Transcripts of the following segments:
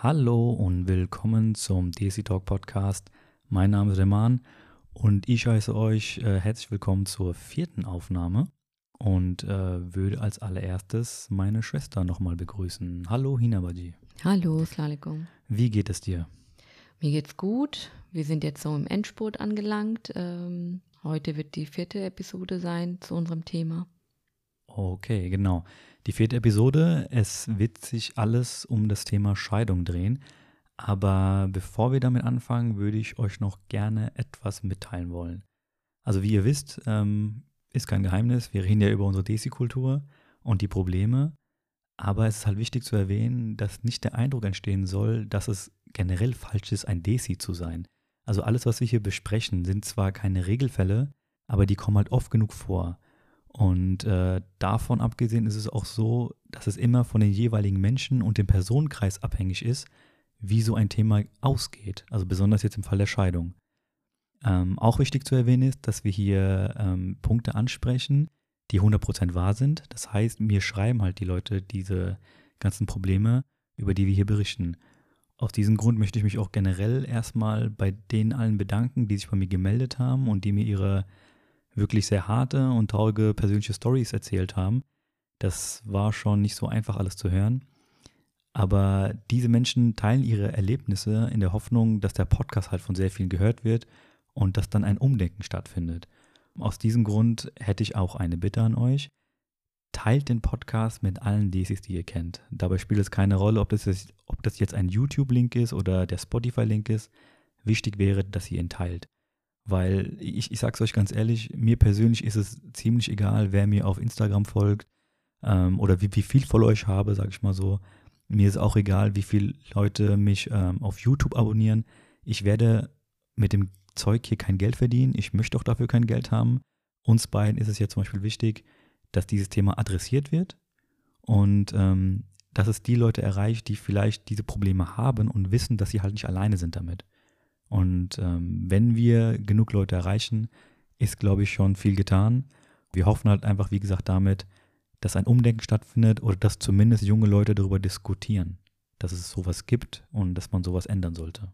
Hallo und willkommen zum DC Talk Podcast. Mein Name ist Reman und ich heiße euch äh, herzlich willkommen zur vierten Aufnahme und äh, würde als allererstes meine Schwester nochmal begrüßen. Hallo Hinabaji. Hallo, Slalikum. Wie geht es dir? Mir geht's gut. Wir sind jetzt so im Endspurt angelangt. Ähm, heute wird die vierte Episode sein zu unserem Thema. Okay, genau. Die vierte Episode, es wird sich alles um das Thema Scheidung drehen. Aber bevor wir damit anfangen, würde ich euch noch gerne etwas mitteilen wollen. Also wie ihr wisst, ähm, ist kein Geheimnis, wir reden ja über unsere Desi-Kultur und die Probleme. Aber es ist halt wichtig zu erwähnen, dass nicht der Eindruck entstehen soll, dass es generell falsch ist, ein Desi zu sein. Also alles, was wir hier besprechen, sind zwar keine Regelfälle, aber die kommen halt oft genug vor. Und äh, davon abgesehen ist es auch so, dass es immer von den jeweiligen Menschen und dem Personenkreis abhängig ist, wie so ein Thema ausgeht. Also besonders jetzt im Fall der Scheidung. Ähm, auch wichtig zu erwähnen ist, dass wir hier ähm, Punkte ansprechen, die 100% wahr sind. Das heißt, mir schreiben halt die Leute diese ganzen Probleme, über die wir hier berichten. Aus diesem Grund möchte ich mich auch generell erstmal bei denen allen bedanken, die sich bei mir gemeldet haben und die mir ihre wirklich sehr harte und traurige persönliche Stories erzählt haben. Das war schon nicht so einfach alles zu hören. Aber diese Menschen teilen ihre Erlebnisse in der Hoffnung, dass der Podcast halt von sehr vielen gehört wird und dass dann ein Umdenken stattfindet. Aus diesem Grund hätte ich auch eine Bitte an euch. Teilt den Podcast mit allen DCs, die ihr kennt. Dabei spielt es keine Rolle, ob das jetzt, ob das jetzt ein YouTube-Link ist oder der Spotify-Link ist. Wichtig wäre, dass ihr ihn teilt. Weil ich, ich sag's euch ganz ehrlich, mir persönlich ist es ziemlich egal, wer mir auf Instagram folgt ähm, oder wie, wie viel von euch habe, sag ich mal so. Mir ist auch egal, wie viele Leute mich ähm, auf YouTube abonnieren. Ich werde mit dem Zeug hier kein Geld verdienen. Ich möchte auch dafür kein Geld haben. Uns beiden ist es ja zum Beispiel wichtig, dass dieses Thema adressiert wird und ähm, dass es die Leute erreicht, die vielleicht diese Probleme haben und wissen, dass sie halt nicht alleine sind damit. Und ähm, wenn wir genug Leute erreichen, ist, glaube ich, schon viel getan. Wir hoffen halt einfach, wie gesagt, damit, dass ein Umdenken stattfindet oder dass zumindest junge Leute darüber diskutieren, dass es sowas gibt und dass man sowas ändern sollte.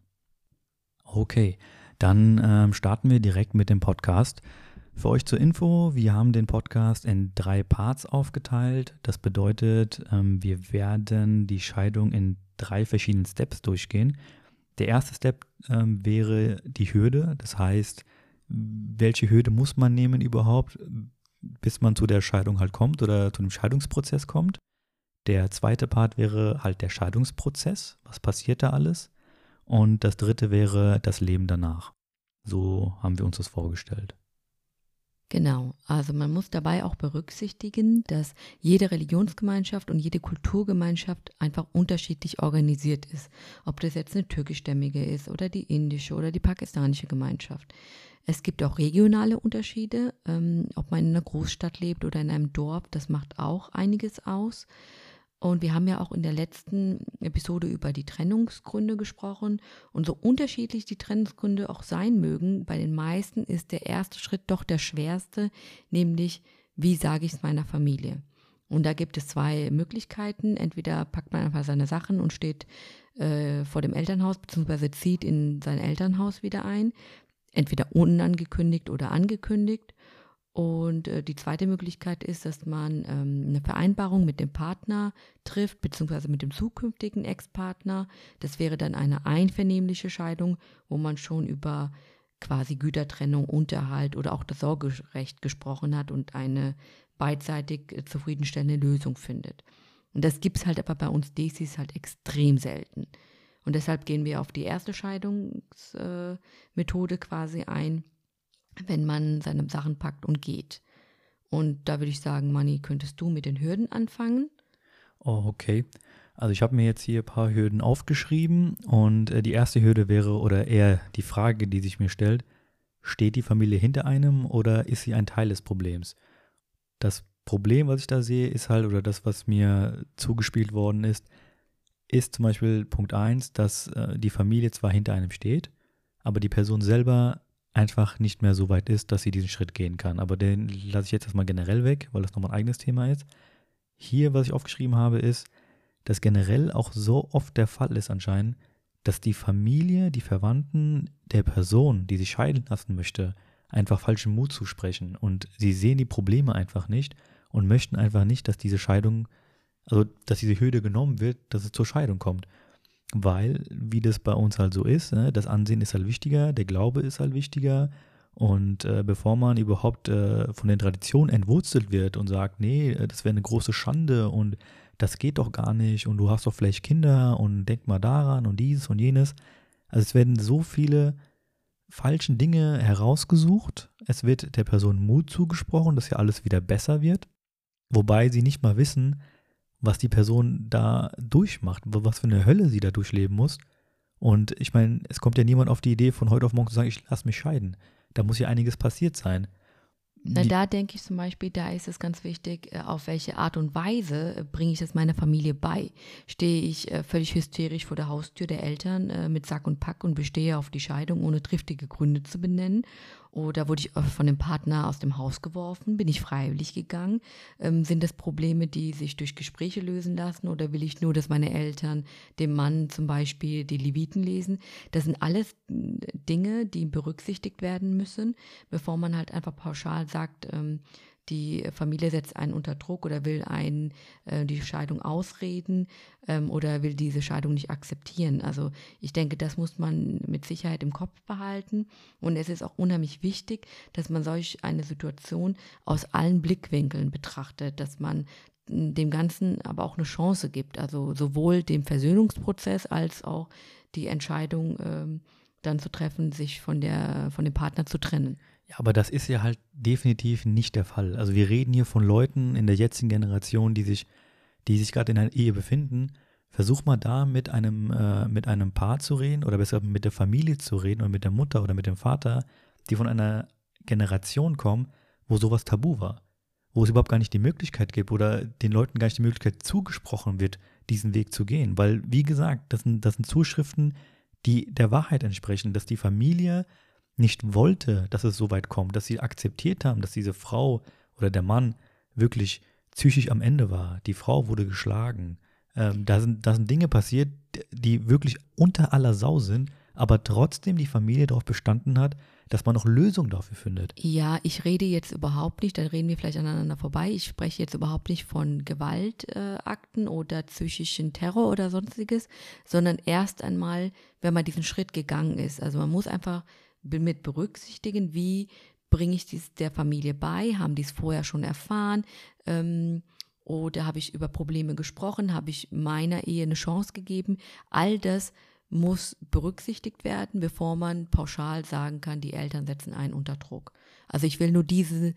Okay, dann ähm, starten wir direkt mit dem Podcast. Für euch zur Info, wir haben den Podcast in drei Parts aufgeteilt. Das bedeutet, ähm, wir werden die Scheidung in drei verschiedenen Steps durchgehen. Der erste Step ähm, wäre die Hürde. Das heißt, welche Hürde muss man nehmen überhaupt, bis man zu der Scheidung halt kommt oder zu einem Scheidungsprozess kommt. Der zweite Part wäre halt der Scheidungsprozess. Was passiert da alles? Und das dritte wäre das Leben danach. So haben wir uns das vorgestellt. Genau, also man muss dabei auch berücksichtigen, dass jede Religionsgemeinschaft und jede Kulturgemeinschaft einfach unterschiedlich organisiert ist. Ob das jetzt eine türkischstämmige ist oder die indische oder die pakistanische Gemeinschaft. Es gibt auch regionale Unterschiede, ähm, ob man in einer Großstadt lebt oder in einem Dorf, das macht auch einiges aus. Und wir haben ja auch in der letzten Episode über die Trennungsgründe gesprochen. Und so unterschiedlich die Trennungsgründe auch sein mögen, bei den meisten ist der erste Schritt doch der schwerste, nämlich wie sage ich es meiner Familie. Und da gibt es zwei Möglichkeiten. Entweder packt man einfach seine Sachen und steht äh, vor dem Elternhaus, beziehungsweise zieht in sein Elternhaus wieder ein. Entweder unangekündigt oder angekündigt. Und äh, die zweite Möglichkeit ist, dass man ähm, eine Vereinbarung mit dem Partner trifft, beziehungsweise mit dem zukünftigen Ex-Partner. Das wäre dann eine einvernehmliche Scheidung, wo man schon über quasi Gütertrennung, Unterhalt oder auch das Sorgerecht gesprochen hat und eine beidseitig äh, zufriedenstellende Lösung findet. Und das gibt es halt aber bei uns Desis halt extrem selten. Und deshalb gehen wir auf die erste Scheidungsmethode äh, quasi ein wenn man seine Sachen packt und geht. Und da würde ich sagen, Manni, könntest du mit den Hürden anfangen? Oh, okay. Also ich habe mir jetzt hier ein paar Hürden aufgeschrieben und äh, die erste Hürde wäre oder eher die Frage, die sich mir stellt, steht die Familie hinter einem oder ist sie ein Teil des Problems? Das Problem, was ich da sehe, ist halt, oder das, was mir zugespielt worden ist, ist zum Beispiel Punkt 1, dass äh, die Familie zwar hinter einem steht, aber die Person selber einfach nicht mehr so weit ist, dass sie diesen Schritt gehen kann. Aber den lasse ich jetzt erstmal generell weg, weil das nochmal ein eigenes Thema ist. Hier, was ich aufgeschrieben habe, ist, das generell auch so oft der Fall ist anscheinend, dass die Familie, die Verwandten der Person, die sich scheiden lassen möchte, einfach falschen Mut zusprechen und sie sehen die Probleme einfach nicht und möchten einfach nicht, dass diese Scheidung, also dass diese Hürde genommen wird, dass es zur Scheidung kommt. Weil, wie das bei uns halt so ist, ne, das Ansehen ist halt wichtiger, der Glaube ist halt wichtiger. Und äh, bevor man überhaupt äh, von den Traditionen entwurzelt wird und sagt, nee, äh, das wäre eine große Schande und das geht doch gar nicht und du hast doch vielleicht Kinder und denk mal daran und dieses und jenes. Also es werden so viele falschen Dinge herausgesucht. Es wird der Person Mut zugesprochen, dass ja alles wieder besser wird. Wobei sie nicht mal wissen, was die Person da durchmacht, was für eine Hölle sie da durchleben muss. Und ich meine, es kommt ja niemand auf die Idee, von heute auf morgen zu sagen, ich lasse mich scheiden. Da muss ja einiges passiert sein. Na, da denke ich zum Beispiel, da ist es ganz wichtig, äh, auf welche Art und Weise äh, bringe ich das meiner Familie bei. Stehe ich äh, völlig hysterisch vor der Haustür der Eltern mit Sack und Pack und bestehe auf die Scheidung, ohne triftige Gründe zu benennen? Oder wurde ich von dem Partner aus dem Haus geworfen? Bin ich freiwillig gegangen? Ähm, sind das Probleme, die sich durch Gespräche lösen lassen? Oder will ich nur, dass meine Eltern dem Mann zum Beispiel die Leviten lesen? Das sind alles Dinge, die berücksichtigt werden müssen, bevor man halt einfach pauschal sagt, ähm, die Familie setzt einen unter Druck oder will einen äh, die Scheidung ausreden ähm, oder will diese Scheidung nicht akzeptieren. Also ich denke, das muss man mit Sicherheit im Kopf behalten. Und es ist auch unheimlich wichtig, dass man solch eine Situation aus allen Blickwinkeln betrachtet, dass man dem Ganzen aber auch eine Chance gibt. Also sowohl dem Versöhnungsprozess als auch die Entscheidung ähm, dann zu treffen, sich von, der, von dem Partner zu trennen. Ja, aber das ist ja halt definitiv nicht der Fall. Also wir reden hier von Leuten in der jetzigen Generation, die sich, die sich gerade in einer Ehe befinden. Versuch mal da mit einem, äh, mit einem Paar zu reden oder besser mit der Familie zu reden oder mit der Mutter oder mit dem Vater, die von einer Generation kommen, wo sowas tabu war. Wo es überhaupt gar nicht die Möglichkeit gibt oder den Leuten gar nicht die Möglichkeit zugesprochen wird, diesen Weg zu gehen. Weil, wie gesagt, das sind, das sind Zuschriften, die der Wahrheit entsprechen, dass die Familie nicht wollte, dass es so weit kommt, dass sie akzeptiert haben, dass diese Frau oder der Mann wirklich psychisch am Ende war. Die Frau wurde geschlagen. Ähm, da, sind, da sind Dinge passiert, die wirklich unter aller Sau sind, aber trotzdem die Familie darauf bestanden hat, dass man noch Lösungen dafür findet. Ja, ich rede jetzt überhaupt nicht, dann reden wir vielleicht aneinander vorbei. Ich spreche jetzt überhaupt nicht von Gewaltakten äh, oder psychischen Terror oder sonstiges, sondern erst einmal, wenn man diesen Schritt gegangen ist. Also man muss einfach mit berücksichtigen, wie bringe ich dies der Familie bei, haben die es vorher schon erfahren ähm, oder habe ich über Probleme gesprochen, habe ich meiner Ehe eine Chance gegeben. All das muss berücksichtigt werden, bevor man pauschal sagen kann, die Eltern setzen einen unter Druck. Also ich will nur diese,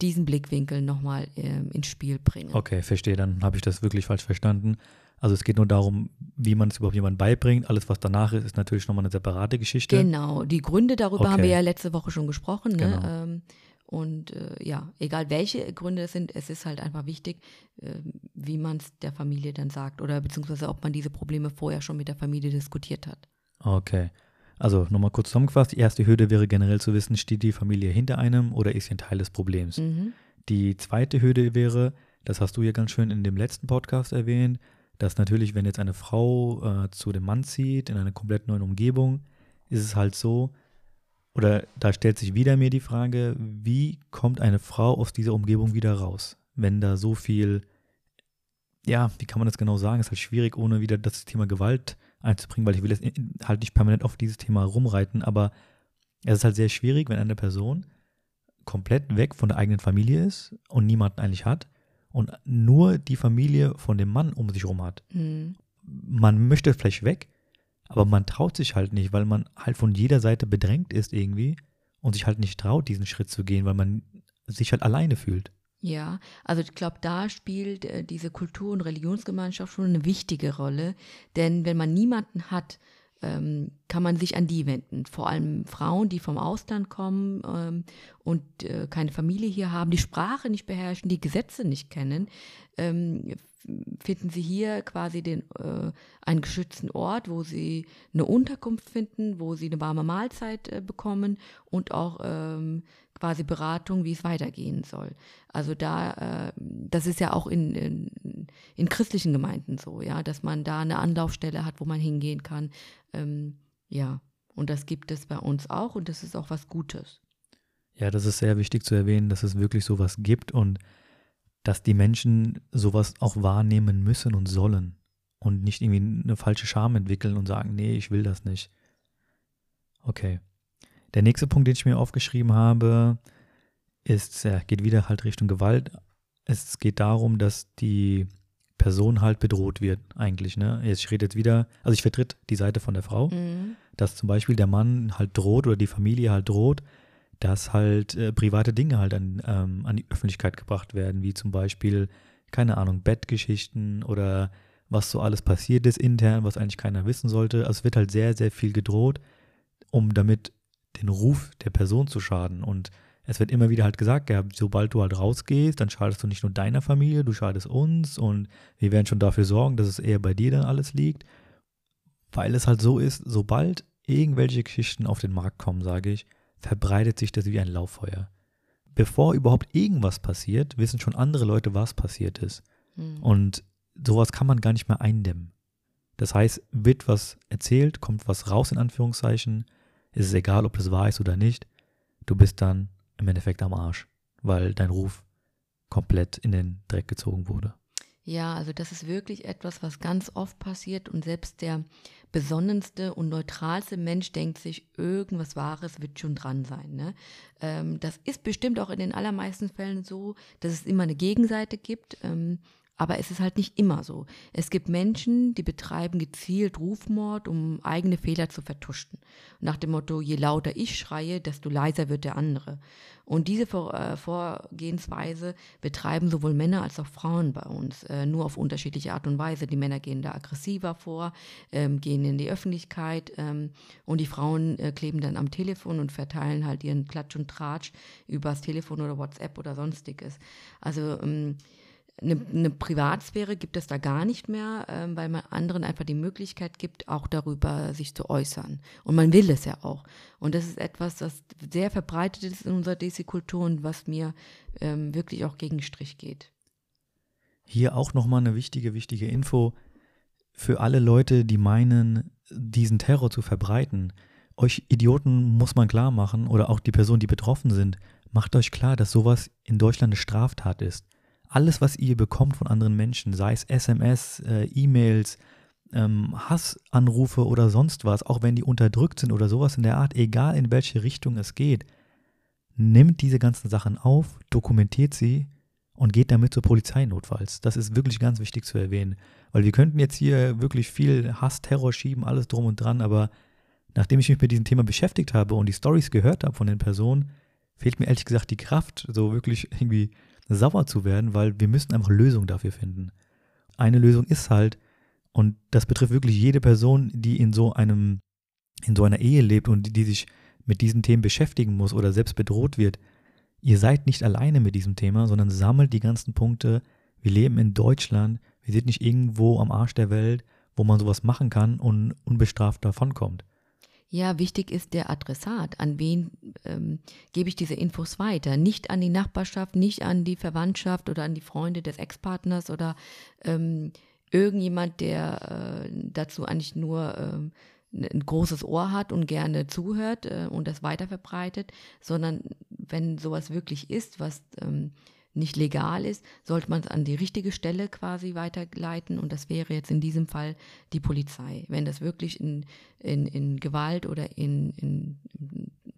diesen Blickwinkel nochmal äh, ins Spiel bringen. Okay, verstehe, dann habe ich das wirklich falsch verstanden. Also es geht nur darum, wie man es überhaupt jemandem beibringt. Alles, was danach ist, ist natürlich nochmal eine separate Geschichte. Genau, die Gründe darüber okay. haben wir ja letzte Woche schon gesprochen. Ne? Genau. Ähm, und äh, ja, egal welche Gründe es sind, es ist halt einfach wichtig, äh, wie man es der Familie dann sagt oder beziehungsweise ob man diese Probleme vorher schon mit der Familie diskutiert hat. Okay. Also nochmal kurz zusammengefasst, die erste Hürde wäre generell zu wissen, steht die Familie hinter einem oder ist sie ein Teil des Problems. Mhm. Die zweite Hürde wäre, das hast du ja ganz schön in dem letzten Podcast erwähnt, dass natürlich, wenn jetzt eine Frau äh, zu dem Mann zieht in einer komplett neuen Umgebung, ist es halt so, oder da stellt sich wieder mir die Frage, wie kommt eine Frau aus dieser Umgebung wieder raus, wenn da so viel, ja, wie kann man das genau sagen, ist halt schwierig, ohne wieder das Thema Gewalt einzubringen, weil ich will jetzt halt nicht permanent auf dieses Thema rumreiten, aber es ist halt sehr schwierig, wenn eine Person komplett weg von der eigenen Familie ist und niemanden eigentlich hat und nur die Familie von dem Mann um sich herum hat. Mhm. Man möchte vielleicht weg, aber man traut sich halt nicht, weil man halt von jeder Seite bedrängt ist irgendwie und sich halt nicht traut, diesen Schritt zu gehen, weil man sich halt alleine fühlt. Ja, also ich glaube, da spielt äh, diese Kultur- und Religionsgemeinschaft schon eine wichtige Rolle, denn wenn man niemanden hat, ähm, kann man sich an die wenden. Vor allem Frauen, die vom Ausland kommen ähm, und äh, keine Familie hier haben, die Sprache nicht beherrschen, die Gesetze nicht kennen, ähm, finden sie hier quasi den, äh, einen geschützten Ort, wo sie eine Unterkunft finden, wo sie eine warme Mahlzeit äh, bekommen und auch ähm, quasi Beratung, wie es weitergehen soll. Also da, äh, das ist ja auch in, in, in, christlichen Gemeinden so, ja, dass man da eine Anlaufstelle hat, wo man hingehen kann. Ähm, ja, und das gibt es bei uns auch und das ist auch was Gutes. Ja, das ist sehr wichtig zu erwähnen, dass es wirklich sowas gibt und dass die Menschen sowas auch wahrnehmen müssen und sollen und nicht irgendwie eine falsche Scham entwickeln und sagen, nee, ich will das nicht. Okay. Der nächste Punkt, den ich mir aufgeschrieben habe, ist, ja, geht wieder halt Richtung Gewalt. Es geht darum, dass die Person halt bedroht wird, eigentlich. Ne? Jetzt, ich rede jetzt wieder, also ich vertritt die Seite von der Frau, mhm. dass zum Beispiel der Mann halt droht oder die Familie halt droht, dass halt äh, private Dinge halt an, ähm, an die Öffentlichkeit gebracht werden, wie zum Beispiel, keine Ahnung, Bettgeschichten oder was so alles passiert ist intern, was eigentlich keiner wissen sollte. Also es wird halt sehr, sehr viel gedroht, um damit den Ruf der Person zu schaden. Und es wird immer wieder halt gesagt, ja, sobald du halt rausgehst, dann schadest du nicht nur deiner Familie, du schadest uns und wir werden schon dafür sorgen, dass es eher bei dir dann alles liegt. Weil es halt so ist, sobald irgendwelche Geschichten auf den Markt kommen, sage ich, verbreitet sich das wie ein Lauffeuer. Bevor überhaupt irgendwas passiert, wissen schon andere Leute, was passiert ist. Mhm. Und sowas kann man gar nicht mehr eindämmen. Das heißt, wird was erzählt, kommt was raus in Anführungszeichen, ist es egal, ob das wahr ist oder nicht, du bist dann im Endeffekt am Arsch, weil dein Ruf komplett in den Dreck gezogen wurde. Ja, also das ist wirklich etwas, was ganz oft passiert und selbst der besonnenste und neutralste Mensch denkt sich, irgendwas Wahres wird schon dran sein. Ne? Ähm, das ist bestimmt auch in den allermeisten Fällen so, dass es immer eine Gegenseite gibt. Ähm, aber es ist halt nicht immer so. Es gibt Menschen, die betreiben gezielt Rufmord, um eigene Fehler zu vertuschen. Nach dem Motto, je lauter ich schreie, desto leiser wird der andere. Und diese äh, Vorgehensweise betreiben sowohl Männer als auch Frauen bei uns, äh, nur auf unterschiedliche Art und Weise. Die Männer gehen da aggressiver vor, ähm, gehen in die Öffentlichkeit ähm, und die Frauen äh, kleben dann am Telefon und verteilen halt ihren Klatsch und Tratsch übers Telefon oder WhatsApp oder sonstiges. Also ähm, eine, eine, Privatsphäre gibt es da gar nicht mehr, ähm, weil man anderen einfach die Möglichkeit gibt, auch darüber sich zu äußern. Und man will es ja auch. Und das ist etwas, das sehr verbreitet ist in unserer Desi-Kultur und was mir ähm, wirklich auch gegen Strich geht. Hier auch nochmal eine wichtige, wichtige Info für alle Leute, die meinen, diesen Terror zu verbreiten. Euch Idioten muss man klar machen, oder auch die Personen, die betroffen sind, macht euch klar, dass sowas in Deutschland eine Straftat ist alles, was ihr bekommt von anderen Menschen, sei es SMS, äh, E-Mails, ähm, Hassanrufe oder sonst was, auch wenn die unterdrückt sind oder sowas in der Art, egal in welche Richtung es geht, nimmt diese ganzen Sachen auf, dokumentiert sie und geht damit zur Polizei notfalls. Das ist wirklich ganz wichtig zu erwähnen, weil wir könnten jetzt hier wirklich viel Hass, Terror schieben, alles drum und dran, aber nachdem ich mich mit diesem Thema beschäftigt habe und die Stories gehört habe von den Personen, fehlt mir ehrlich gesagt die Kraft, so wirklich irgendwie sauer zu werden, weil wir müssen einfach Lösungen dafür finden. Eine Lösung ist halt, und das betrifft wirklich jede Person, die in so einem, in so einer Ehe lebt und die, die sich mit diesen Themen beschäftigen muss oder selbst bedroht wird. Ihr seid nicht alleine mit diesem Thema, sondern sammelt die ganzen Punkte. Wir leben in Deutschland, wir sind nicht irgendwo am Arsch der Welt, wo man sowas machen kann und unbestraft davonkommt. Ja, wichtig ist der Adressat. An wen ähm, gebe ich diese Infos weiter? Nicht an die Nachbarschaft, nicht an die Verwandtschaft oder an die Freunde des Ex-Partners oder ähm, irgendjemand, der äh, dazu eigentlich nur ähm, ein großes Ohr hat und gerne zuhört äh, und das weiterverbreitet, sondern wenn sowas wirklich ist, was ähm, nicht legal ist, sollte man es an die richtige Stelle quasi weiterleiten und das wäre jetzt in diesem Fall die Polizei. Wenn das wirklich in, in, in Gewalt oder in, in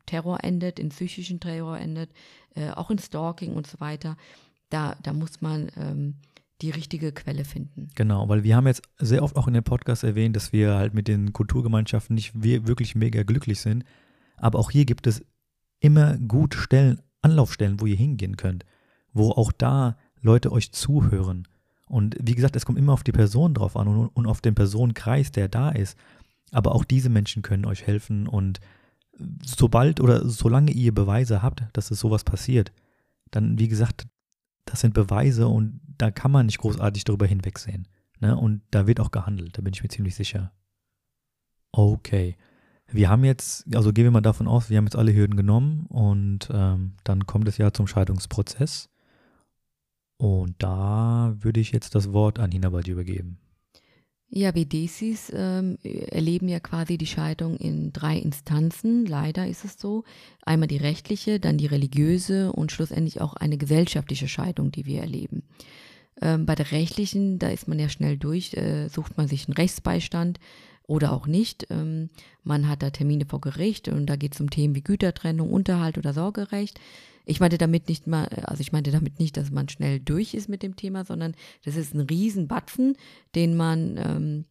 Terror endet, in psychischen Terror endet, äh, auch in Stalking und so weiter, da, da muss man ähm, die richtige Quelle finden. Genau, weil wir haben jetzt sehr oft auch in dem Podcast erwähnt, dass wir halt mit den Kulturgemeinschaften nicht wirklich mega glücklich sind. Aber auch hier gibt es immer gut Stellen, Anlaufstellen, wo ihr hingehen könnt wo auch da Leute euch zuhören. Und wie gesagt, es kommt immer auf die Person drauf an und, und auf den Personenkreis, der da ist. Aber auch diese Menschen können euch helfen und sobald oder solange ihr Beweise habt, dass es sowas passiert, dann, wie gesagt, das sind Beweise und da kann man nicht großartig darüber hinwegsehen. Ne? Und da wird auch gehandelt, da bin ich mir ziemlich sicher. Okay. Wir haben jetzt, also gehen wir mal davon aus, wir haben jetzt alle Hürden genommen und ähm, dann kommt es ja zum Scheidungsprozess. Und da würde ich jetzt das Wort an Hinabad übergeben. Ja, Desis ähm, erleben ja quasi die Scheidung in drei Instanzen. Leider ist es so. Einmal die rechtliche, dann die religiöse und schlussendlich auch eine gesellschaftliche Scheidung, die wir erleben. Ähm, bei der rechtlichen, da ist man ja schnell durch, äh, sucht man sich einen Rechtsbeistand oder auch nicht. Ähm, man hat da Termine vor Gericht und da geht es um Themen wie Gütertrennung, Unterhalt oder Sorgerecht. Ich meinte damit nicht mal, also ich meinte damit nicht, dass man schnell durch ist mit dem Thema, sondern das ist ein Riesenbatzen, den man ähm,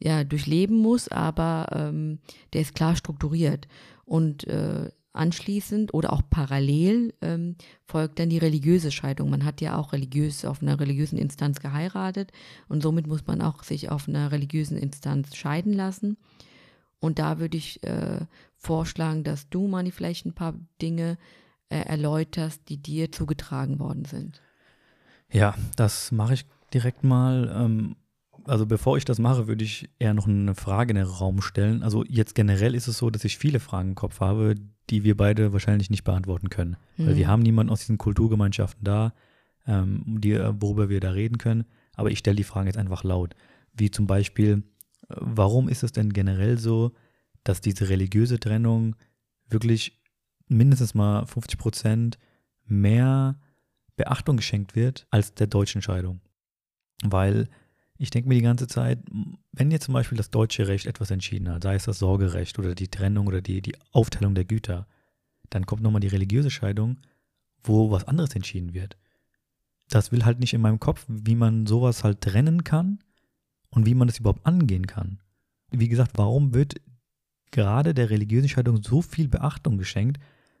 ja durchleben muss, aber ähm, der ist klar strukturiert. Und äh, anschließend oder auch parallel ähm, folgt dann die religiöse Scheidung. Man hat ja auch religiös auf einer religiösen Instanz geheiratet und somit muss man auch sich auf einer religiösen Instanz scheiden lassen. Und da würde ich äh, vorschlagen, dass du, Mani, vielleicht ein paar Dinge äh, erläuterst, die dir zugetragen worden sind. Ja, das mache ich direkt mal. Ähm, also bevor ich das mache, würde ich eher noch eine Frage in den Raum stellen. Also jetzt generell ist es so, dass ich viele Fragen im Kopf habe, die wir beide wahrscheinlich nicht beantworten können. Mhm. Weil wir haben niemanden aus diesen Kulturgemeinschaften da, ähm, die, worüber wir da reden können. Aber ich stelle die Fragen jetzt einfach laut. Wie zum Beispiel, äh, warum ist es denn generell so, dass diese religiöse Trennung wirklich mindestens mal 50 Prozent mehr Beachtung geschenkt wird als der deutschen Scheidung. Weil ich denke mir die ganze Zeit, wenn jetzt zum Beispiel das deutsche Recht etwas entschieden hat, sei es das Sorgerecht oder die Trennung oder die, die Aufteilung der Güter, dann kommt nochmal die religiöse Scheidung, wo was anderes entschieden wird. Das will halt nicht in meinem Kopf, wie man sowas halt trennen kann und wie man das überhaupt angehen kann. Wie gesagt, warum wird gerade der religiösen Scheidung so viel Beachtung geschenkt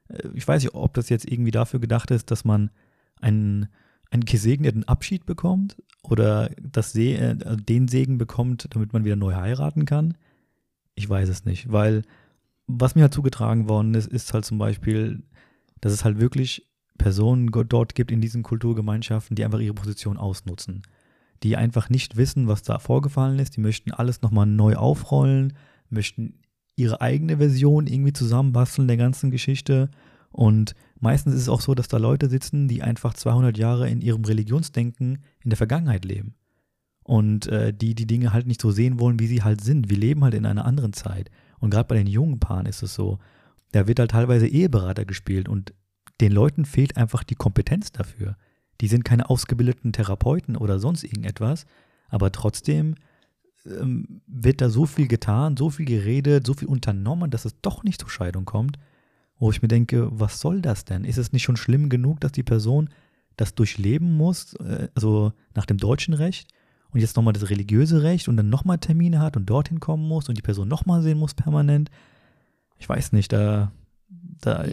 äh, ich weiß nicht, ob das jetzt irgendwie dafür gedacht ist, dass man einen, einen gesegneten Abschied bekommt oder das Se äh, den Segen bekommt, damit man wieder neu heiraten kann. Ich weiß es nicht, weil was mir halt zugetragen worden ist, ist halt zum Beispiel, dass es halt wirklich Personen dort gibt in diesen Kulturgemeinschaften, die einfach ihre Position ausnutzen. Die einfach nicht wissen, was da vorgefallen ist. Die möchten alles nochmal neu aufrollen, möchten ihre eigene Version irgendwie zusammenbasteln der ganzen Geschichte. Und meistens ist es auch so, dass da Leute sitzen, die einfach 200 Jahre in ihrem Religionsdenken in der Vergangenheit leben. Und äh, die die Dinge halt nicht so sehen wollen, wie sie halt sind. Wir leben halt in einer anderen Zeit. Und gerade bei den jungen Paaren ist es so, da wird halt teilweise Eheberater gespielt und den Leuten fehlt einfach die Kompetenz dafür. Die sind keine ausgebildeten Therapeuten oder sonst irgendetwas, aber trotzdem ähm, wird da so viel getan, so viel geredet, so viel unternommen, dass es doch nicht zur Scheidung kommt, wo ich mir denke, was soll das denn? Ist es nicht schon schlimm genug, dass die Person das durchleben muss, äh, also nach dem deutschen Recht und jetzt nochmal das religiöse Recht und dann nochmal Termine hat und dorthin kommen muss und die Person nochmal sehen muss permanent? Ich weiß nicht, da, da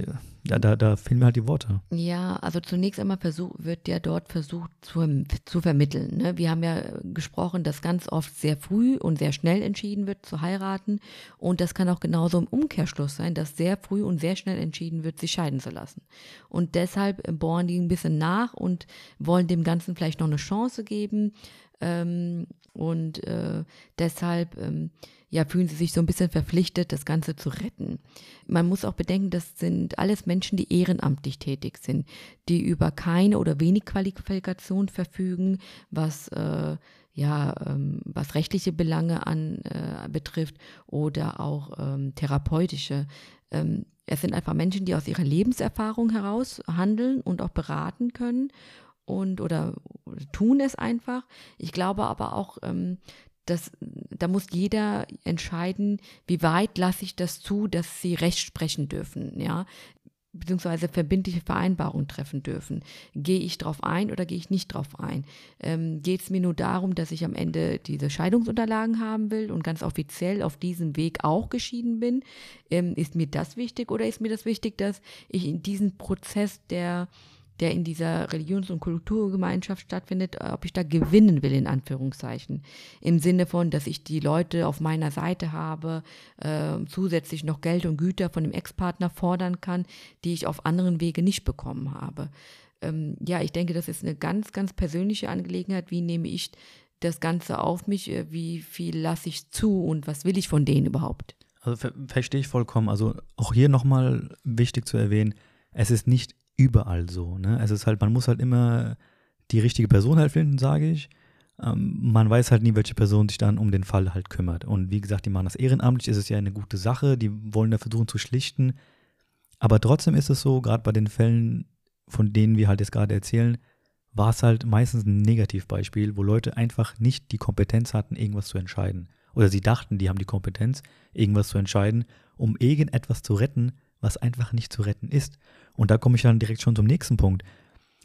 ja, da, da fehlen mir halt die Worte. Ja, also zunächst einmal versuch, wird ja dort versucht zu, zu vermitteln. Ne? Wir haben ja gesprochen, dass ganz oft sehr früh und sehr schnell entschieden wird zu heiraten. Und das kann auch genauso im Umkehrschluss sein, dass sehr früh und sehr schnell entschieden wird, sich scheiden zu lassen. Und deshalb bohren die ein bisschen nach und wollen dem Ganzen vielleicht noch eine Chance geben. Ähm, und äh, deshalb ähm, ja, fühlen sie sich so ein bisschen verpflichtet, das Ganze zu retten. Man muss auch bedenken, das sind alles Menschen, die ehrenamtlich tätig sind, die über keine oder wenig Qualifikation verfügen, was äh, ja, ähm, was rechtliche Belange an äh, betrifft oder auch ähm, therapeutische. Ähm, es sind einfach Menschen, die aus ihrer Lebenserfahrung heraus handeln und auch beraten können und oder, tun es einfach. Ich glaube aber auch, ähm, das, da muss jeder entscheiden, wie weit lasse ich das zu, dass sie Recht sprechen dürfen, ja, beziehungsweise verbindliche Vereinbarungen treffen dürfen. Gehe ich drauf ein oder gehe ich nicht drauf ein? Ähm, Geht es mir nur darum, dass ich am Ende diese Scheidungsunterlagen haben will und ganz offiziell auf diesem Weg auch geschieden bin? Ähm, ist mir das wichtig oder ist mir das wichtig, dass ich in diesen Prozess der der in dieser Religions- und Kulturgemeinschaft stattfindet, ob ich da gewinnen will, in Anführungszeichen. Im Sinne von, dass ich die Leute auf meiner Seite habe, äh, zusätzlich noch Geld und Güter von dem Ex-Partner fordern kann, die ich auf anderen Wege nicht bekommen habe. Ähm, ja, ich denke, das ist eine ganz, ganz persönliche Angelegenheit. Wie nehme ich das Ganze auf mich? Äh, wie viel lasse ich zu und was will ich von denen überhaupt? Also ver verstehe ich vollkommen. Also auch hier nochmal wichtig zu erwähnen, es ist nicht überall so. Ne? Es ist halt, man muss halt immer die richtige Person halt finden, sage ich. Ähm, man weiß halt nie, welche Person sich dann um den Fall halt kümmert. Und wie gesagt, die machen das ehrenamtlich, ist es ja eine gute Sache, die wollen da versuchen zu schlichten. Aber trotzdem ist es so, gerade bei den Fällen, von denen wir halt jetzt gerade erzählen, war es halt meistens ein Negativbeispiel, wo Leute einfach nicht die Kompetenz hatten, irgendwas zu entscheiden. Oder sie dachten, die haben die Kompetenz, irgendwas zu entscheiden, um irgendetwas zu retten, was einfach nicht zu retten ist. Und da komme ich dann direkt schon zum nächsten Punkt.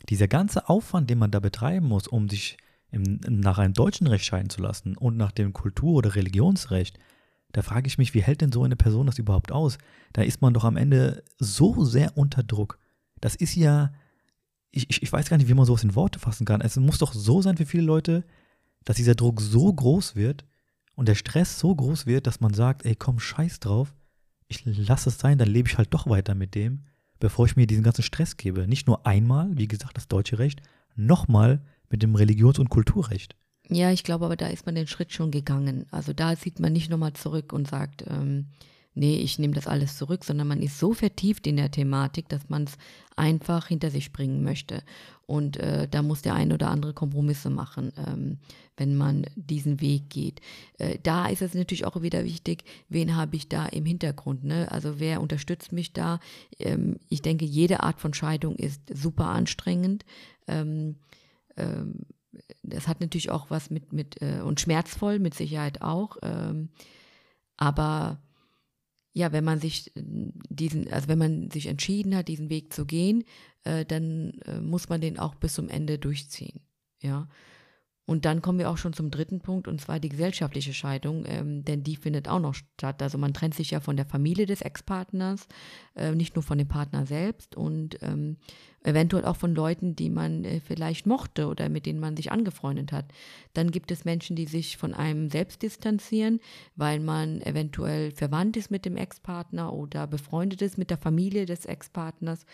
Dieser ganze Aufwand, den man da betreiben muss, um sich im, nach einem deutschen Recht scheiden zu lassen und nach dem Kultur- oder Religionsrecht, da frage ich mich, wie hält denn so eine Person das überhaupt aus? Da ist man doch am Ende so sehr unter Druck. Das ist ja, ich, ich, ich weiß gar nicht, wie man sowas in Worte fassen kann. Es muss doch so sein für viele Leute, dass dieser Druck so groß wird und der Stress so groß wird, dass man sagt, ey, komm, scheiß drauf, ich lasse es sein, dann lebe ich halt doch weiter mit dem, bevor ich mir diesen ganzen Stress gebe. Nicht nur einmal, wie gesagt, das deutsche Recht, nochmal mit dem Religions- und Kulturrecht. Ja, ich glaube aber, da ist man den Schritt schon gegangen. Also da sieht man nicht nochmal zurück und sagt, ähm, nee, ich nehme das alles zurück, sondern man ist so vertieft in der Thematik, dass man es einfach hinter sich bringen möchte. Und äh, da muss der ein oder andere Kompromisse machen, ähm, wenn man diesen Weg geht. Äh, da ist es natürlich auch wieder wichtig, wen habe ich da im Hintergrund. Ne? Also wer unterstützt mich da? Ähm, ich denke, jede Art von Scheidung ist super anstrengend. Ähm, ähm das hat natürlich auch was mit, mit äh, und schmerzvoll mit Sicherheit auch. Ähm, aber ja, wenn man sich äh, diesen, also wenn man sich entschieden hat, diesen Weg zu gehen, äh, dann äh, muss man den auch bis zum Ende durchziehen. Ja. Und dann kommen wir auch schon zum dritten Punkt, und zwar die gesellschaftliche Scheidung, ähm, denn die findet auch noch statt. Also man trennt sich ja von der Familie des Ex-Partners, äh, nicht nur von dem Partner selbst und ähm, eventuell auch von Leuten, die man äh, vielleicht mochte oder mit denen man sich angefreundet hat. Dann gibt es Menschen, die sich von einem selbst distanzieren, weil man eventuell verwandt ist mit dem Ex-Partner oder befreundet ist mit der Familie des Ex-Partners.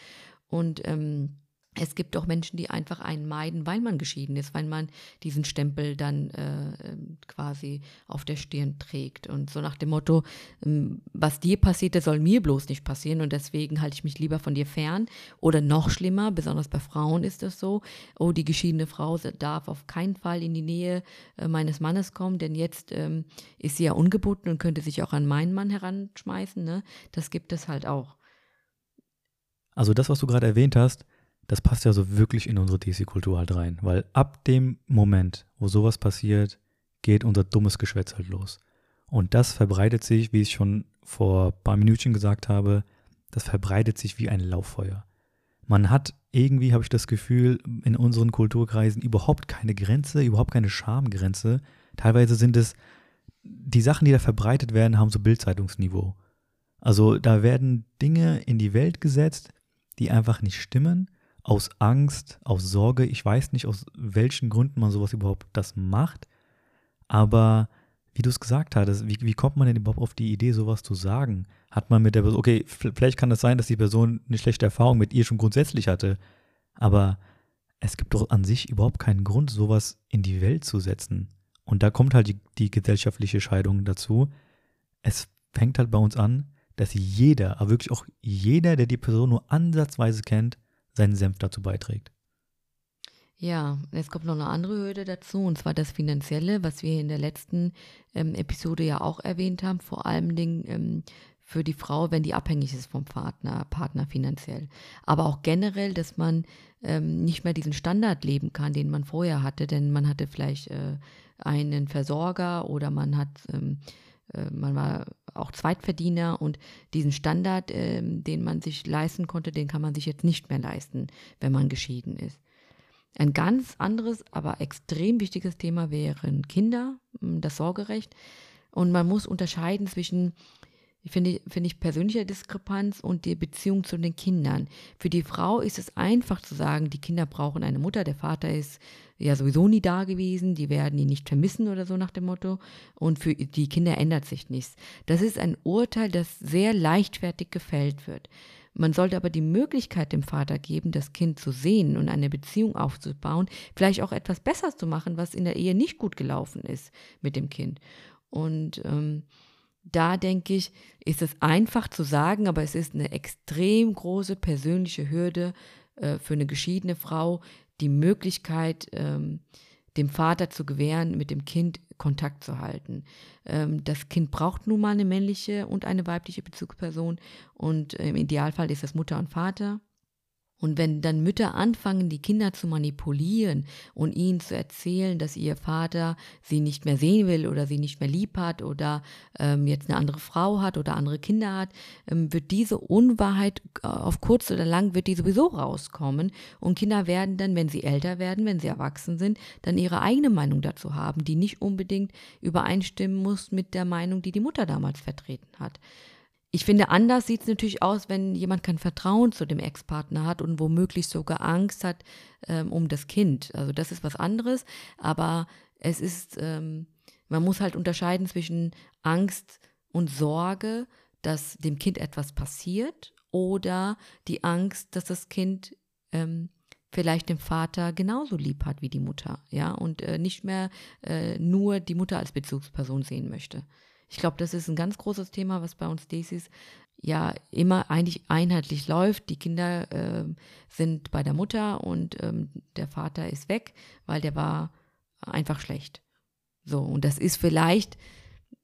Und ähm, es gibt auch Menschen, die einfach einen meiden, weil man geschieden ist, weil man diesen Stempel dann äh, ähm, quasi auf der Stirn trägt. Und so nach dem Motto, ähm, was dir passiert, das soll mir bloß nicht passieren und deswegen halte ich mich lieber von dir fern. Oder noch schlimmer, besonders bei Frauen ist es so, oh, die geschiedene Frau darf auf keinen Fall in die Nähe äh, meines Mannes kommen, denn jetzt ähm, ist sie ja ungebunden und könnte sich auch an meinen Mann heranschmeißen. Ne? Das gibt es halt auch. Also das, was du gerade erwähnt hast, das passt ja so wirklich in unsere DC-Kultur halt rein. Weil ab dem Moment, wo sowas passiert, geht unser dummes Geschwätz halt los. Und das verbreitet sich, wie ich schon vor ein paar Minütchen gesagt habe, das verbreitet sich wie ein Lauffeuer. Man hat irgendwie, habe ich das Gefühl, in unseren Kulturkreisen überhaupt keine Grenze, überhaupt keine Schamgrenze. Teilweise sind es, die Sachen, die da verbreitet werden, haben so Bildzeitungsniveau. Also da werden Dinge in die Welt gesetzt, die einfach nicht stimmen aus Angst, aus Sorge. Ich weiß nicht, aus welchen Gründen man sowas überhaupt das macht. Aber wie du es gesagt hattest, wie, wie kommt man denn überhaupt auf die Idee, sowas zu sagen? Hat man mit der Person, okay, vielleicht kann das sein, dass die Person eine schlechte Erfahrung mit ihr schon grundsätzlich hatte, aber es gibt doch an sich überhaupt keinen Grund, sowas in die Welt zu setzen. Und da kommt halt die, die gesellschaftliche Scheidung dazu. Es fängt halt bei uns an, dass jeder, aber wirklich auch jeder, der die Person nur ansatzweise kennt, seinen Senf dazu beiträgt. Ja, es kommt noch eine andere Hürde dazu, und zwar das Finanzielle, was wir in der letzten ähm, Episode ja auch erwähnt haben, vor allem Dingen ähm, für die Frau, wenn die abhängig ist vom Partner, Partner finanziell. Aber auch generell, dass man ähm, nicht mehr diesen Standard leben kann, den man vorher hatte, denn man hatte vielleicht äh, einen Versorger oder man hat ähm, äh, man war auch Zweitverdiener und diesen Standard, äh, den man sich leisten konnte, den kann man sich jetzt nicht mehr leisten, wenn man geschieden ist. Ein ganz anderes, aber extrem wichtiges Thema wären Kinder, das Sorgerecht. Und man muss unterscheiden zwischen finde find ich persönlicher Diskrepanz und die Beziehung zu den Kindern. Für die Frau ist es einfach zu sagen, die Kinder brauchen eine Mutter, der Vater ist ja sowieso nie da gewesen, die werden ihn nicht vermissen oder so nach dem Motto. Und für die Kinder ändert sich nichts. Das ist ein Urteil, das sehr leichtfertig gefällt wird. Man sollte aber die Möglichkeit dem Vater geben, das Kind zu sehen und eine Beziehung aufzubauen, vielleicht auch etwas besser zu machen, was in der Ehe nicht gut gelaufen ist mit dem Kind. Und ähm, da denke ich, ist es einfach zu sagen, aber es ist eine extrem große persönliche Hürde äh, für eine geschiedene Frau, die Möglichkeit, ähm, dem Vater zu gewähren, mit dem Kind Kontakt zu halten. Ähm, das Kind braucht nun mal eine männliche und eine weibliche Bezugsperson und im Idealfall ist das Mutter und Vater. Und wenn dann Mütter anfangen, die Kinder zu manipulieren und ihnen zu erzählen, dass ihr Vater sie nicht mehr sehen will oder sie nicht mehr lieb hat oder ähm, jetzt eine andere Frau hat oder andere Kinder hat, ähm, wird diese Unwahrheit äh, auf kurz oder lang wird die sowieso rauskommen. Und Kinder werden dann, wenn sie älter werden, wenn sie erwachsen sind, dann ihre eigene Meinung dazu haben, die nicht unbedingt übereinstimmen muss mit der Meinung, die die Mutter damals vertreten hat. Ich finde, anders sieht es natürlich aus, wenn jemand kein Vertrauen zu dem Ex-Partner hat und womöglich sogar Angst hat ähm, um das Kind. Also das ist was anderes, aber es ist, ähm, man muss halt unterscheiden zwischen Angst und Sorge, dass dem Kind etwas passiert oder die Angst, dass das Kind ähm, vielleicht den Vater genauso lieb hat wie die Mutter, ja, und äh, nicht mehr äh, nur die Mutter als Bezugsperson sehen möchte. Ich glaube, das ist ein ganz großes Thema, was bei uns Daisies ja immer eigentlich einheitlich läuft. Die Kinder äh, sind bei der Mutter und ähm, der Vater ist weg, weil der war einfach schlecht. So, und das ist vielleicht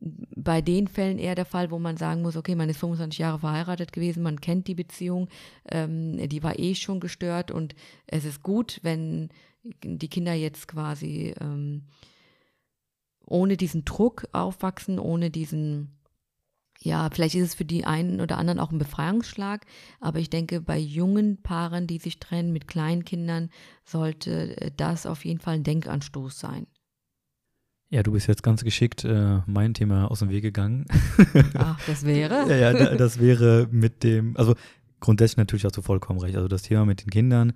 bei den Fällen eher der Fall, wo man sagen muss, okay, man ist 25 Jahre verheiratet gewesen, man kennt die Beziehung, ähm, die war eh schon gestört und es ist gut, wenn die Kinder jetzt quasi ähm, ohne diesen Druck aufwachsen, ohne diesen, ja, vielleicht ist es für die einen oder anderen auch ein Befreiungsschlag, aber ich denke, bei jungen Paaren, die sich trennen mit Kleinkindern, sollte das auf jeden Fall ein Denkanstoß sein. Ja, du bist jetzt ganz geschickt äh, mein Thema aus dem Weg gegangen. Ach, das wäre? ja, ja, das wäre mit dem, also grundsätzlich natürlich hast du vollkommen recht. Also das Thema mit den Kindern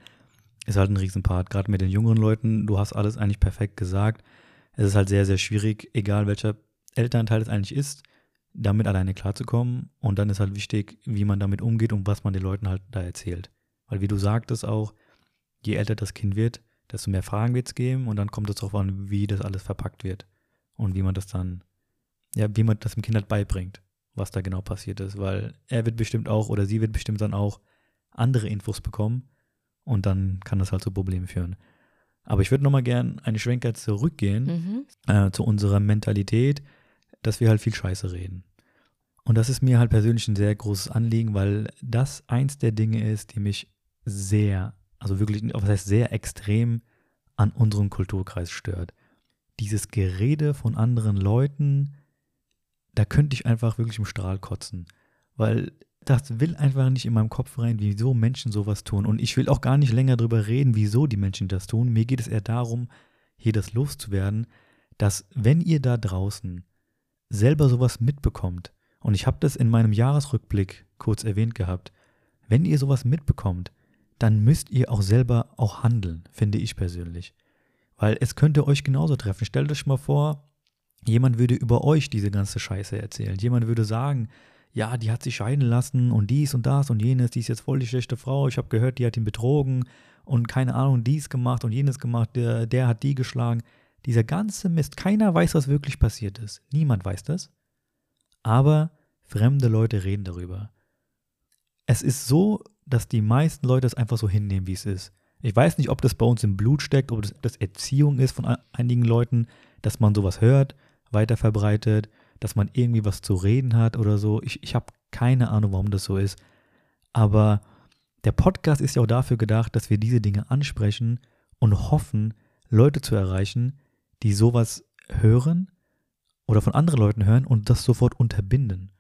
ist halt ein Riesenpart, gerade mit den jüngeren Leuten. Du hast alles eigentlich perfekt gesagt es ist halt sehr, sehr schwierig, egal welcher Elternteil es eigentlich ist, damit alleine klarzukommen. Und dann ist halt wichtig, wie man damit umgeht und was man den Leuten halt da erzählt. Weil wie du sagtest auch, je älter das Kind wird, desto mehr Fragen wird es geben und dann kommt es darauf an, wie das alles verpackt wird. Und wie man das dann, ja, wie man das dem Kind halt beibringt, was da genau passiert ist. Weil er wird bestimmt auch oder sie wird bestimmt dann auch andere Infos bekommen und dann kann das halt zu Problemen führen. Aber ich würde nochmal gern eine Schwenker zurückgehen mhm. äh, zu unserer Mentalität, dass wir halt viel Scheiße reden. Und das ist mir halt persönlich ein sehr großes Anliegen, weil das eins der Dinge ist, die mich sehr, also wirklich, was heißt sehr extrem an unserem Kulturkreis stört. Dieses Gerede von anderen Leuten, da könnte ich einfach wirklich im Strahl kotzen. Weil das will einfach nicht in meinem Kopf rein, wieso Menschen sowas tun. Und ich will auch gar nicht länger darüber reden, wieso die Menschen das tun. Mir geht es eher darum, hier das loszuwerden, dass wenn ihr da draußen selber sowas mitbekommt, und ich habe das in meinem Jahresrückblick kurz erwähnt gehabt, wenn ihr sowas mitbekommt, dann müsst ihr auch selber auch handeln, finde ich persönlich. Weil es könnte euch genauso treffen. Stellt euch mal vor, jemand würde über euch diese ganze Scheiße erzählen. Jemand würde sagen, ja, die hat sich scheiden lassen und dies und das und jenes, die ist jetzt voll die schlechte Frau, ich habe gehört, die hat ihn betrogen und keine Ahnung, dies gemacht und jenes gemacht, der, der hat die geschlagen. Dieser ganze Mist, keiner weiß, was wirklich passiert ist. Niemand weiß das. Aber fremde Leute reden darüber. Es ist so, dass die meisten Leute es einfach so hinnehmen, wie es ist. Ich weiß nicht, ob das bei uns im Blut steckt, ob das, das Erziehung ist von einigen Leuten, dass man sowas hört, weiter verbreitet dass man irgendwie was zu reden hat oder so. Ich, ich habe keine Ahnung, warum das so ist. Aber der Podcast ist ja auch dafür gedacht, dass wir diese Dinge ansprechen und hoffen, Leute zu erreichen, die sowas hören oder von anderen Leuten hören und das sofort unterbinden.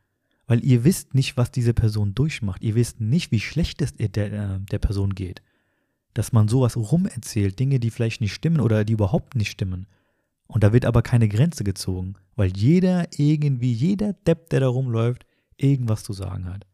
Weil ihr wisst nicht, was diese Person durchmacht. Ihr wisst nicht, wie schlecht es der, äh, der Person geht. Dass man sowas rumerzählt, Dinge, die vielleicht nicht stimmen oder die überhaupt nicht stimmen. Und da wird aber keine Grenze gezogen, weil jeder irgendwie, jeder Depp, der da rumläuft, irgendwas zu sagen hat.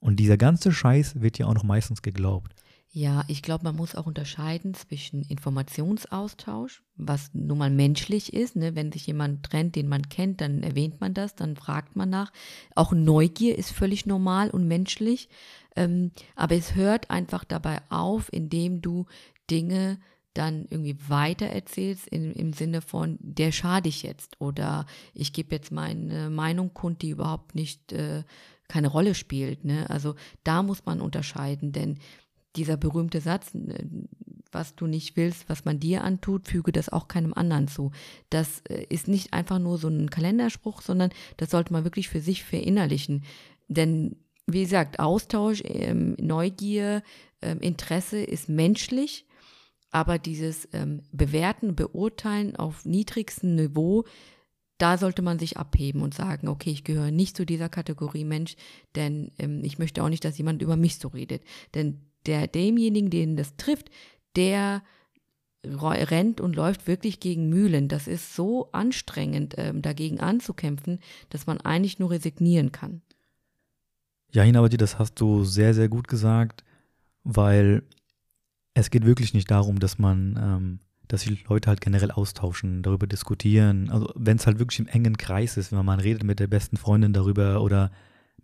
Und dieser ganze Scheiß wird ja auch noch meistens geglaubt. Ja, ich glaube, man muss auch unterscheiden zwischen Informationsaustausch, was nun mal menschlich ist. Ne? Wenn sich jemand trennt, den man kennt, dann erwähnt man das, dann fragt man nach. Auch Neugier ist völlig normal und menschlich. Ähm, aber es hört einfach dabei auf, indem du Dinge dann irgendwie weiter erzählst in, im Sinne von, der schade ich jetzt oder ich gebe jetzt meine Meinung kund, die überhaupt nicht äh, keine Rolle spielt. Ne? Also da muss man unterscheiden, denn dieser berühmte Satz, was du nicht willst, was man dir antut, füge das auch keinem anderen zu. Das äh, ist nicht einfach nur so ein Kalenderspruch, sondern das sollte man wirklich für sich verinnerlichen. Denn wie gesagt, Austausch, ähm, Neugier, ähm, Interesse ist menschlich, aber dieses ähm, Bewerten, Beurteilen auf niedrigstem Niveau, da sollte man sich abheben und sagen, okay, ich gehöre nicht zu dieser Kategorie Mensch, denn ähm, ich möchte auch nicht, dass jemand über mich so redet. Denn der, demjenigen, den das trifft, der rennt und läuft wirklich gegen Mühlen. Das ist so anstrengend, ähm, dagegen anzukämpfen, dass man eigentlich nur resignieren kann. Ja, Hinabati, das hast du sehr, sehr gut gesagt, weil es geht wirklich nicht darum, dass man, ähm, dass die Leute halt generell austauschen, darüber diskutieren. Also wenn es halt wirklich im engen Kreis ist, wenn man redet mit der besten Freundin darüber oder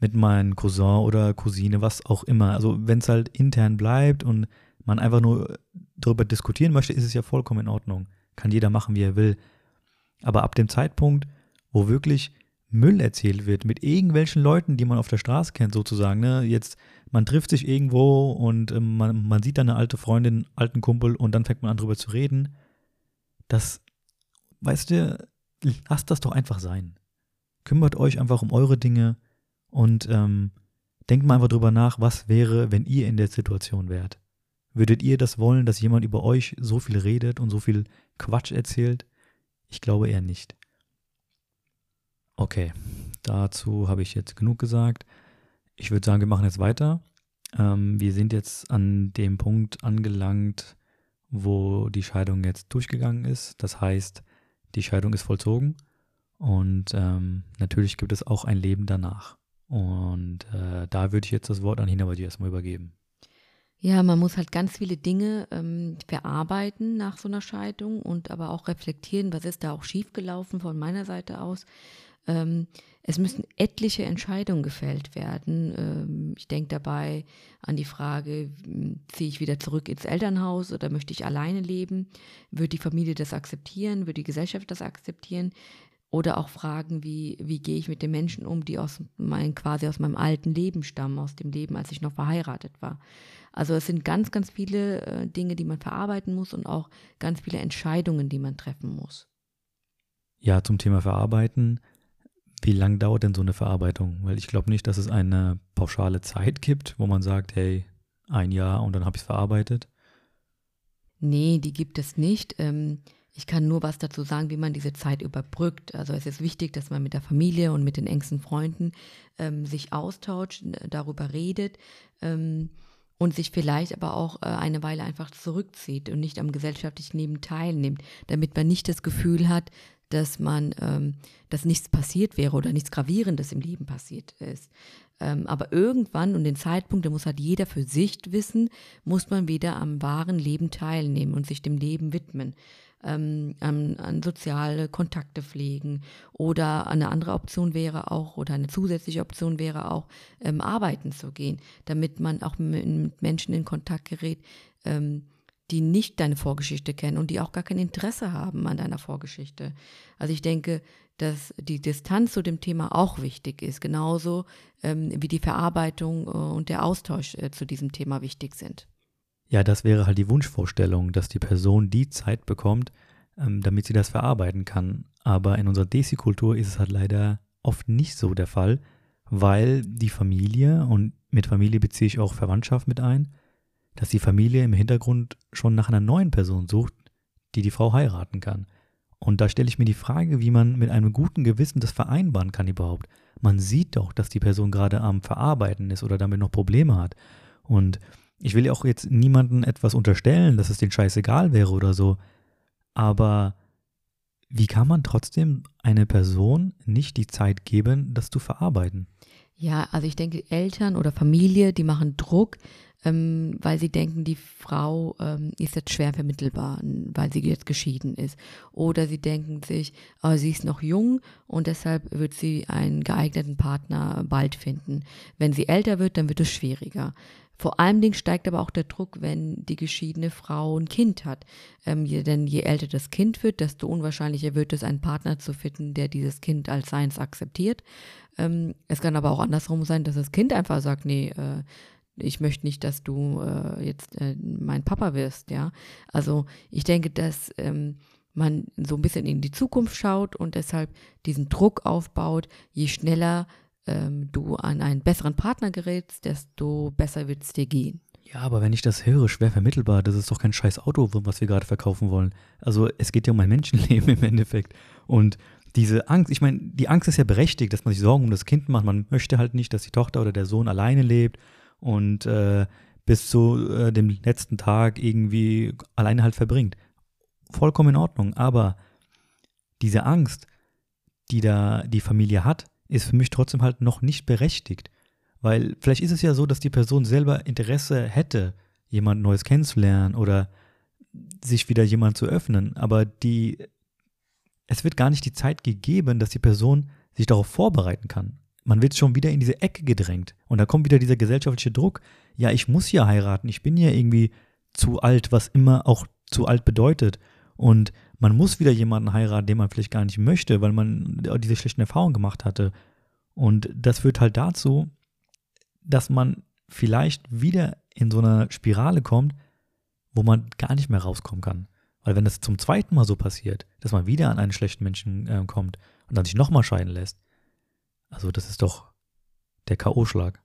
mit meinem Cousin oder Cousine, was auch immer. Also wenn es halt intern bleibt und man einfach nur darüber diskutieren möchte, ist es ja vollkommen in Ordnung. Kann jeder machen, wie er will. Aber ab dem Zeitpunkt, wo wirklich Müll erzählt wird mit irgendwelchen Leuten, die man auf der Straße kennt, sozusagen, ne? Jetzt, man trifft sich irgendwo und äh, man, man sieht dann eine alte Freundin, einen alten Kumpel und dann fängt man an drüber zu reden. Das, weißt du, lasst das doch einfach sein. Kümmert euch einfach um eure Dinge und ähm, denkt mal einfach drüber nach, was wäre, wenn ihr in der Situation wärt. Würdet ihr das wollen, dass jemand über euch so viel redet und so viel Quatsch erzählt? Ich glaube eher nicht. Okay, dazu habe ich jetzt genug gesagt. Ich würde sagen, wir machen jetzt weiter. Ähm, wir sind jetzt an dem Punkt angelangt, wo die Scheidung jetzt durchgegangen ist. Das heißt, die Scheidung ist vollzogen und ähm, natürlich gibt es auch ein Leben danach. Und äh, da würde ich jetzt das Wort an Hina bei dir erstmal übergeben. Ja, man muss halt ganz viele Dinge ähm, verarbeiten nach so einer Scheidung und aber auch reflektieren, was ist da auch schiefgelaufen von meiner Seite aus. Ähm, es müssen etliche Entscheidungen gefällt werden. Ähm, ich denke dabei an die Frage, ziehe ich wieder zurück ins Elternhaus oder möchte ich alleine leben? Wird die Familie das akzeptieren? Wird die Gesellschaft das akzeptieren? Oder auch Fragen wie, wie gehe ich mit den Menschen um, die aus mein, quasi aus meinem alten Leben stammen, aus dem Leben, als ich noch verheiratet war. Also es sind ganz, ganz viele äh, Dinge, die man verarbeiten muss und auch ganz viele Entscheidungen, die man treffen muss. Ja, zum Thema Verarbeiten. Wie lange dauert denn so eine Verarbeitung? Weil ich glaube nicht, dass es eine pauschale Zeit gibt, wo man sagt, hey, ein Jahr und dann habe ich es verarbeitet. Nee, die gibt es nicht. Ähm, ich kann nur was dazu sagen, wie man diese Zeit überbrückt. Also es ist wichtig, dass man mit der Familie und mit den engsten Freunden ähm, sich austauscht, darüber redet. Und sich vielleicht aber auch äh, eine Weile einfach zurückzieht und nicht am gesellschaftlichen Leben teilnimmt, damit man nicht das Gefühl hat, dass man, ähm, dass nichts passiert wäre oder nichts Gravierendes im Leben passiert ist. Ähm, aber irgendwann und den Zeitpunkt, da muss halt jeder für sich wissen, muss man wieder am wahren Leben teilnehmen und sich dem Leben widmen ähm, an, an, soziale Kontakte pflegen. Oder eine andere Option wäre auch, oder eine zusätzliche Option wäre auch, ähm, arbeiten zu gehen, damit man auch mit, Menschen in Kontakt gerät, ähm, die nicht deine Vorgeschichte kennen und die auch gar kein Interesse haben an deiner Vorgeschichte. Also ich denke, dass die Distanz zu dem Thema auch wichtig ist, genauso ähm, wie die Verarbeitung äh, und der Austausch äh, zu diesem Thema wichtig sind. Ja, das wäre halt die Wunschvorstellung, dass die Person die Zeit bekommt, ähm, damit sie das verarbeiten kann. Aber in unserer Desi-Kultur ist es halt leider oft nicht so der Fall, weil die Familie, und mit Familie beziehe ich auch Verwandtschaft mit ein, dass die Familie im Hintergrund schon nach einer neuen Person sucht, die die Frau heiraten kann. Und da stelle ich mir die Frage, wie man mit einem guten Gewissen das vereinbaren kann überhaupt. Man sieht doch, dass die Person gerade am Verarbeiten ist oder damit noch Probleme hat. Und ich will ja auch jetzt niemandem etwas unterstellen, dass es den Scheiß egal wäre oder so. Aber wie kann man trotzdem einer Person nicht die Zeit geben, das zu verarbeiten? Ja, also ich denke, Eltern oder Familie, die machen Druck, ähm, weil sie denken, die Frau ähm, ist jetzt schwer vermittelbar, weil sie jetzt geschieden ist. Oder sie denken sich, oh, sie ist noch jung und deshalb wird sie einen geeigneten Partner bald finden. Wenn sie älter wird, dann wird es schwieriger. Vor allen Dingen steigt aber auch der Druck, wenn die geschiedene Frau ein Kind hat. Ähm, je, denn je älter das Kind wird, desto unwahrscheinlicher wird es, einen Partner zu finden, der dieses Kind als seins akzeptiert. Ähm, es kann aber auch andersrum sein, dass das Kind einfach sagt, nee, äh, ich möchte nicht, dass du äh, jetzt äh, mein Papa wirst, ja. Also ich denke, dass ähm, man so ein bisschen in die Zukunft schaut und deshalb diesen Druck aufbaut, je schneller ähm, du an einen besseren Partner gerätst, desto besser wird es dir gehen. Ja, aber wenn ich das höre, schwer vermittelbar, das ist doch kein scheiß Auto, was wir gerade verkaufen wollen. Also es geht ja um ein Menschenleben im Endeffekt. Und diese Angst, ich meine, die Angst ist ja berechtigt, dass man sich Sorgen um das Kind macht. Man möchte halt nicht, dass die Tochter oder der Sohn alleine lebt und äh, bis zu äh, dem letzten Tag irgendwie alleine halt verbringt. Vollkommen in Ordnung, aber diese Angst, die da die Familie hat, ist für mich trotzdem halt noch nicht berechtigt. Weil vielleicht ist es ja so, dass die Person selber Interesse hätte, jemand Neues kennenzulernen oder sich wieder jemand zu öffnen, aber die, es wird gar nicht die Zeit gegeben, dass die Person sich darauf vorbereiten kann. Man wird schon wieder in diese Ecke gedrängt und da kommt wieder dieser gesellschaftliche Druck. Ja, ich muss ja heiraten, ich bin ja irgendwie zu alt, was immer auch zu alt bedeutet. Und man muss wieder jemanden heiraten, den man vielleicht gar nicht möchte, weil man diese schlechten Erfahrungen gemacht hatte. Und das führt halt dazu, dass man vielleicht wieder in so einer Spirale kommt, wo man gar nicht mehr rauskommen kann. Weil wenn das zum zweiten Mal so passiert, dass man wieder an einen schlechten Menschen äh, kommt und dann sich nochmal scheiden lässt, also das ist doch der K.O.-Schlag.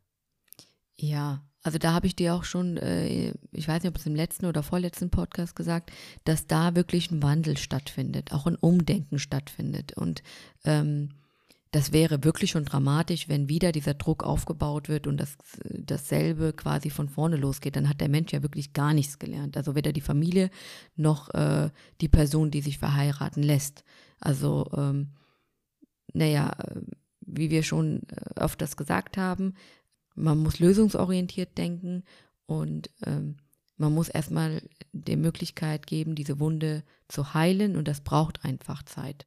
Ja, also da habe ich dir auch schon, äh, ich weiß nicht, ob es im letzten oder vorletzten Podcast gesagt, dass da wirklich ein Wandel stattfindet, auch ein Umdenken stattfindet. Und ähm, das wäre wirklich schon dramatisch, wenn wieder dieser Druck aufgebaut wird und das, dasselbe quasi von vorne losgeht. Dann hat der Mensch ja wirklich gar nichts gelernt. Also weder die Familie noch äh, die Person, die sich verheiraten lässt. Also, ähm, naja, wie wir schon äh, öfters gesagt haben, man muss lösungsorientiert denken und ähm, man muss erstmal die Möglichkeit geben, diese Wunde zu heilen und das braucht einfach Zeit.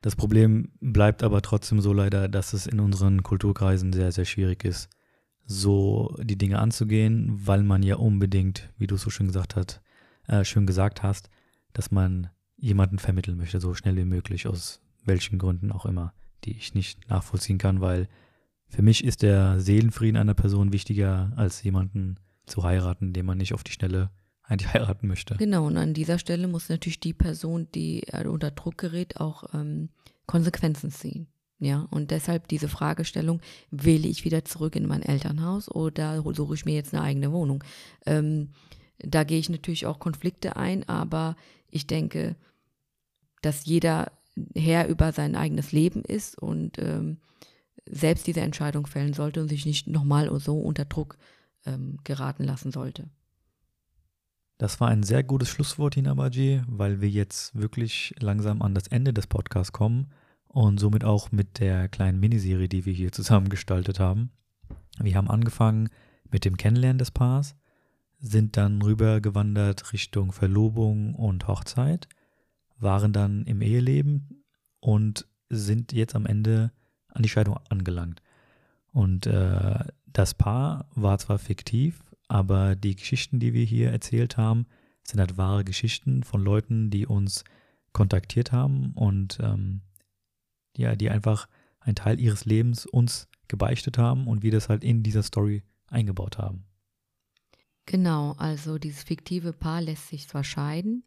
Das Problem bleibt aber trotzdem so leider, dass es in unseren Kulturkreisen sehr, sehr schwierig ist, so die Dinge anzugehen, weil man ja unbedingt, wie du so schön gesagt hast, äh, schön gesagt hast, dass man jemanden vermitteln möchte, so schnell wie möglich, aus welchen Gründen auch immer, die ich nicht nachvollziehen kann, weil für mich ist der Seelenfrieden einer Person wichtiger, als jemanden zu heiraten, den man nicht auf die Schnelle eigentlich heiraten möchte. Genau, und an dieser Stelle muss natürlich die Person, die äh, unter Druck gerät, auch ähm, Konsequenzen ziehen. Ja, und deshalb diese Fragestellung, wähle ich wieder zurück in mein Elternhaus oder suche ich mir jetzt eine eigene Wohnung? Ähm, da gehe ich natürlich auch Konflikte ein, aber ich denke, dass jeder Herr über sein eigenes Leben ist und ähm, selbst diese Entscheidung fällen sollte und sich nicht nochmal so unter Druck ähm, geraten lassen sollte. Das war ein sehr gutes Schlusswort, Hina Baji, weil wir jetzt wirklich langsam an das Ende des Podcasts kommen und somit auch mit der kleinen Miniserie, die wir hier zusammen gestaltet haben. Wir haben angefangen mit dem Kennenlernen des Paars, sind dann rübergewandert Richtung Verlobung und Hochzeit, waren dann im Eheleben und sind jetzt am Ende an die Scheidung angelangt. Und äh, das Paar war zwar fiktiv, aber die Geschichten, die wir hier erzählt haben, sind halt wahre Geschichten von Leuten, die uns kontaktiert haben und ähm, ja, die einfach einen Teil ihres Lebens uns gebeichtet haben und wir das halt in dieser Story eingebaut haben. Genau, also dieses fiktive Paar lässt sich zwar scheiden.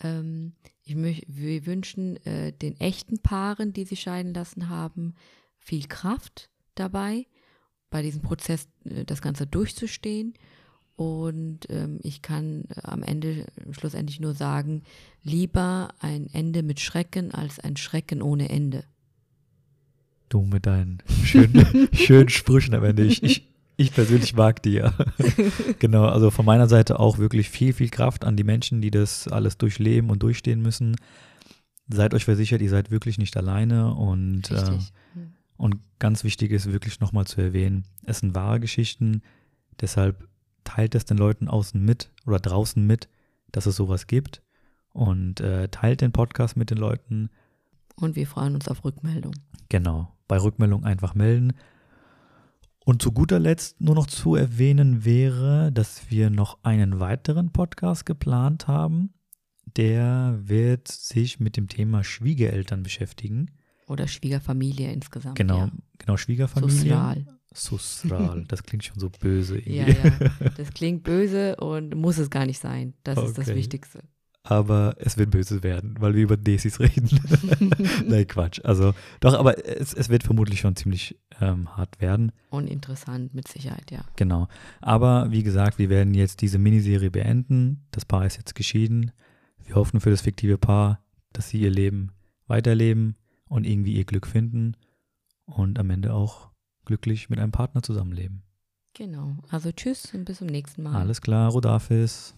Ähm, ich wir wünschen äh, den echten Paaren, die sich scheiden lassen haben, viel Kraft dabei, bei diesem Prozess äh, das Ganze durchzustehen. Und ähm, ich kann äh, am Ende schlussendlich nur sagen, lieber ein Ende mit Schrecken als ein Schrecken ohne Ende. Du mit deinen schönen, schönen Sprüchen am Ende. Ich, ich, ich persönlich mag die ja. genau, also von meiner Seite auch wirklich viel, viel Kraft an die Menschen, die das alles durchleben und durchstehen müssen. Seid euch versichert, ihr seid wirklich nicht alleine und äh, und ganz wichtig ist wirklich nochmal zu erwähnen, es sind wahre Geschichten, deshalb teilt es den Leuten außen mit oder draußen mit, dass es sowas gibt und äh, teilt den Podcast mit den Leuten. Und wir freuen uns auf Rückmeldung. Genau, bei Rückmeldung einfach melden. Und zu guter Letzt nur noch zu erwähnen wäre, dass wir noch einen weiteren Podcast geplant haben. Der wird sich mit dem Thema Schwiegereltern beschäftigen. Oder Schwiegerfamilie insgesamt. Genau, Ja. genau, Schwiegerfamilie. Sozial. Susral, das klingt schon so böse Ja, irgendwie. ja. Das klingt böse und muss es gar nicht sein. Das ist das Okay. Wichtigste. Aber es wird böse werden, weil wir über Desis reden. Nein, Quatsch. Also, doch, aber es, es wird vermutlich schon ziemlich ähm, hart werden. Uninteressant, mit Sicherheit, ja. Genau. Aber wie gesagt, wir werden jetzt diese Miniserie beenden. Das Paar ist jetzt geschieden. Wir hoffen für das fiktive Paar, dass sie ihr Leben weiterleben und irgendwie ihr Glück finden und am Ende auch glücklich mit einem Partner zusammenleben. Genau. Also tschüss und bis zum nächsten Mal. Alles klar, Rodafis.